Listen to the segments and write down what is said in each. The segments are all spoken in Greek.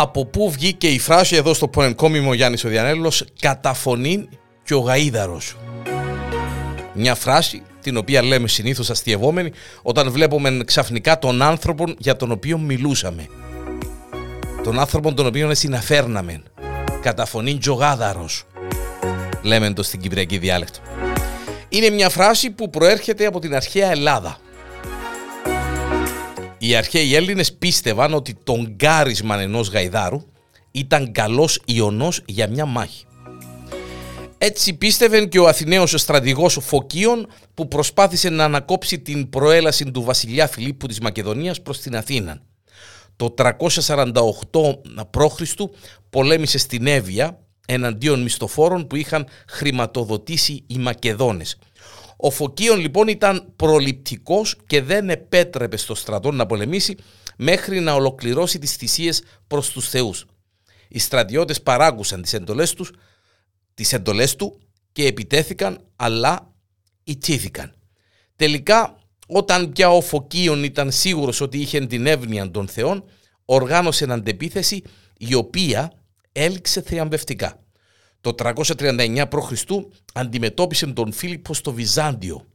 από πού βγήκε η φράση εδώ στο ποενκόμιμο Γιάννης ο Διανέλος «Καταφωνήν και ο γαΐδαρος». Μια φράση την οποία λέμε συνήθως αστειευόμενοι όταν βλέπουμε ξαφνικά τον άνθρωπο για τον οποίο μιλούσαμε. Τον άνθρωπο τον οποίο συναφέρναμε. Καταφωνήν και ο γάδαρος. Λέμε το στην κυπριακή διάλεκτο. Είναι μια φράση που προέρχεται από την αρχαία Ελλάδα. Οι αρχαίοι Έλληνες πίστευαν ότι το γκάρισμα ενός γαϊδάρου ήταν καλός ιονός για μια μάχη. Έτσι πίστευε και ο Αθηναίος στρατηγός Φωκίων που προσπάθησε να ανακόψει την προέλαση του βασιλιά Φιλίππου της Μακεδονίας προς την Αθήνα. Το 348 π.Χ. πολέμησε στην Εύβοια εναντίον μισθοφόρων που είχαν χρηματοδοτήσει οι Μακεδόνες. Ο Φωκίων λοιπόν ήταν προληπτικός και δεν επέτρεπε στο στρατό να πολεμήσει μέχρι να ολοκληρώσει τις θυσίες προς τους θεούς. Οι στρατιώτες παράγουσαν τις εντολές, τους, τις εντολές του και επιτέθηκαν αλλά ιτήθηκαν. Τελικά όταν πια ο Φωκίων ήταν σίγουρος ότι είχε την εύνοια των θεών οργάνωσε αντεπίθεση η οποία έληξε θριαμβευτικά. Το 339 π.Χ. αντιμετώπισε τον Φίλιππο στο Βυζάντιο.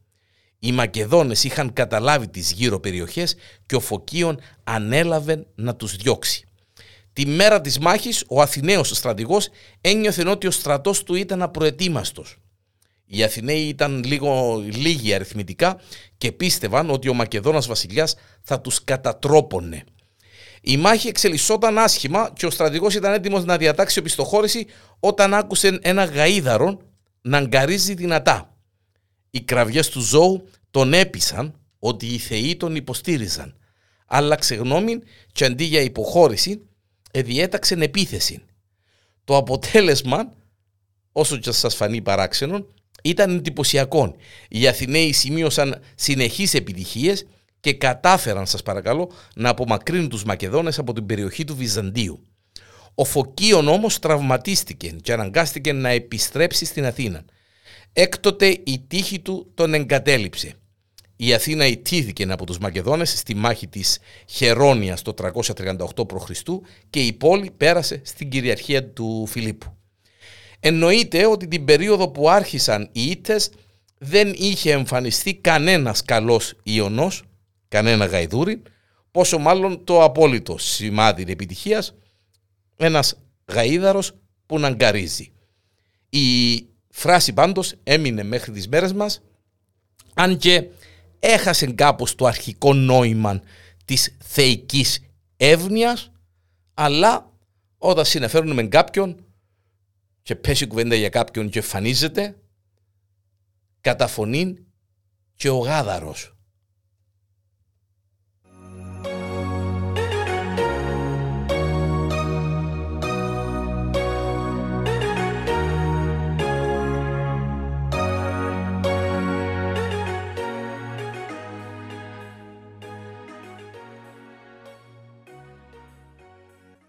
Οι Μακεδόνες είχαν καταλάβει τις γύρω περιοχές και ο Φωκίων ανέλαβε να τους διώξει. Τη μέρα της μάχης ο Αθηναίος στρατηγός ένιωθε ότι ο στρατός του ήταν απροετοίμαστος. Οι Αθηναίοι ήταν λίγο λίγοι αριθμητικά και πίστευαν ότι ο Μακεδόνας βασιλιάς θα τους κατατρόπωνε. Η μάχη εξελισσόταν άσχημα και ο στρατηγός ήταν έτοιμος να διατάξει οπισθοχώρηση όταν άκουσε ένα γαίδαρο να αγκαρίζει δυνατά. Οι κραυγές του ζώου τον έπεισαν ότι οι θεοί τον υποστήριζαν. Άλλαξε γνώμη και αντί για υποχώρηση, διέταξε επίθεση. Το αποτέλεσμα, όσο και σας φανεί παράξενο, ήταν εντυπωσιακό. Οι Αθηναίοι σημείωσαν συνεχείς επιτυχίες και κατάφεραν σας παρακαλώ να απομακρύνουν τους Μακεδόνες από την περιοχή του Βυζαντίου. Ο Φωκίων όμως τραυματίστηκε και αναγκάστηκε να επιστρέψει στην Αθήνα. Έκτοτε η τύχη του τον εγκατέλειψε. Η Αθήνα ιτήθηκε από τους Μακεδόνες στη μάχη της Χερόνιας το 338 π.Χ. και η πόλη πέρασε στην κυριαρχία του Φιλίππου. Εννοείται ότι την περίοδο που άρχισαν οι Ήττες δεν είχε εμφανιστεί κανένας καλός Ιωνός κανένα γαϊδούρι, πόσο μάλλον το απόλυτο σημάδι επιτυχίας, ένας γαΐδαρος που να αγκαρίζει. Η φράση πάντως έμεινε μέχρι τις μέρες μας, αν και έχασε κάπως το αρχικό νόημα της θεϊκής εύνοιας, αλλά όταν συνεφέρουμε κάποιον και πέσει κουβέντα για κάποιον και εμφανίζεται, καταφωνεί και ο γάδαρος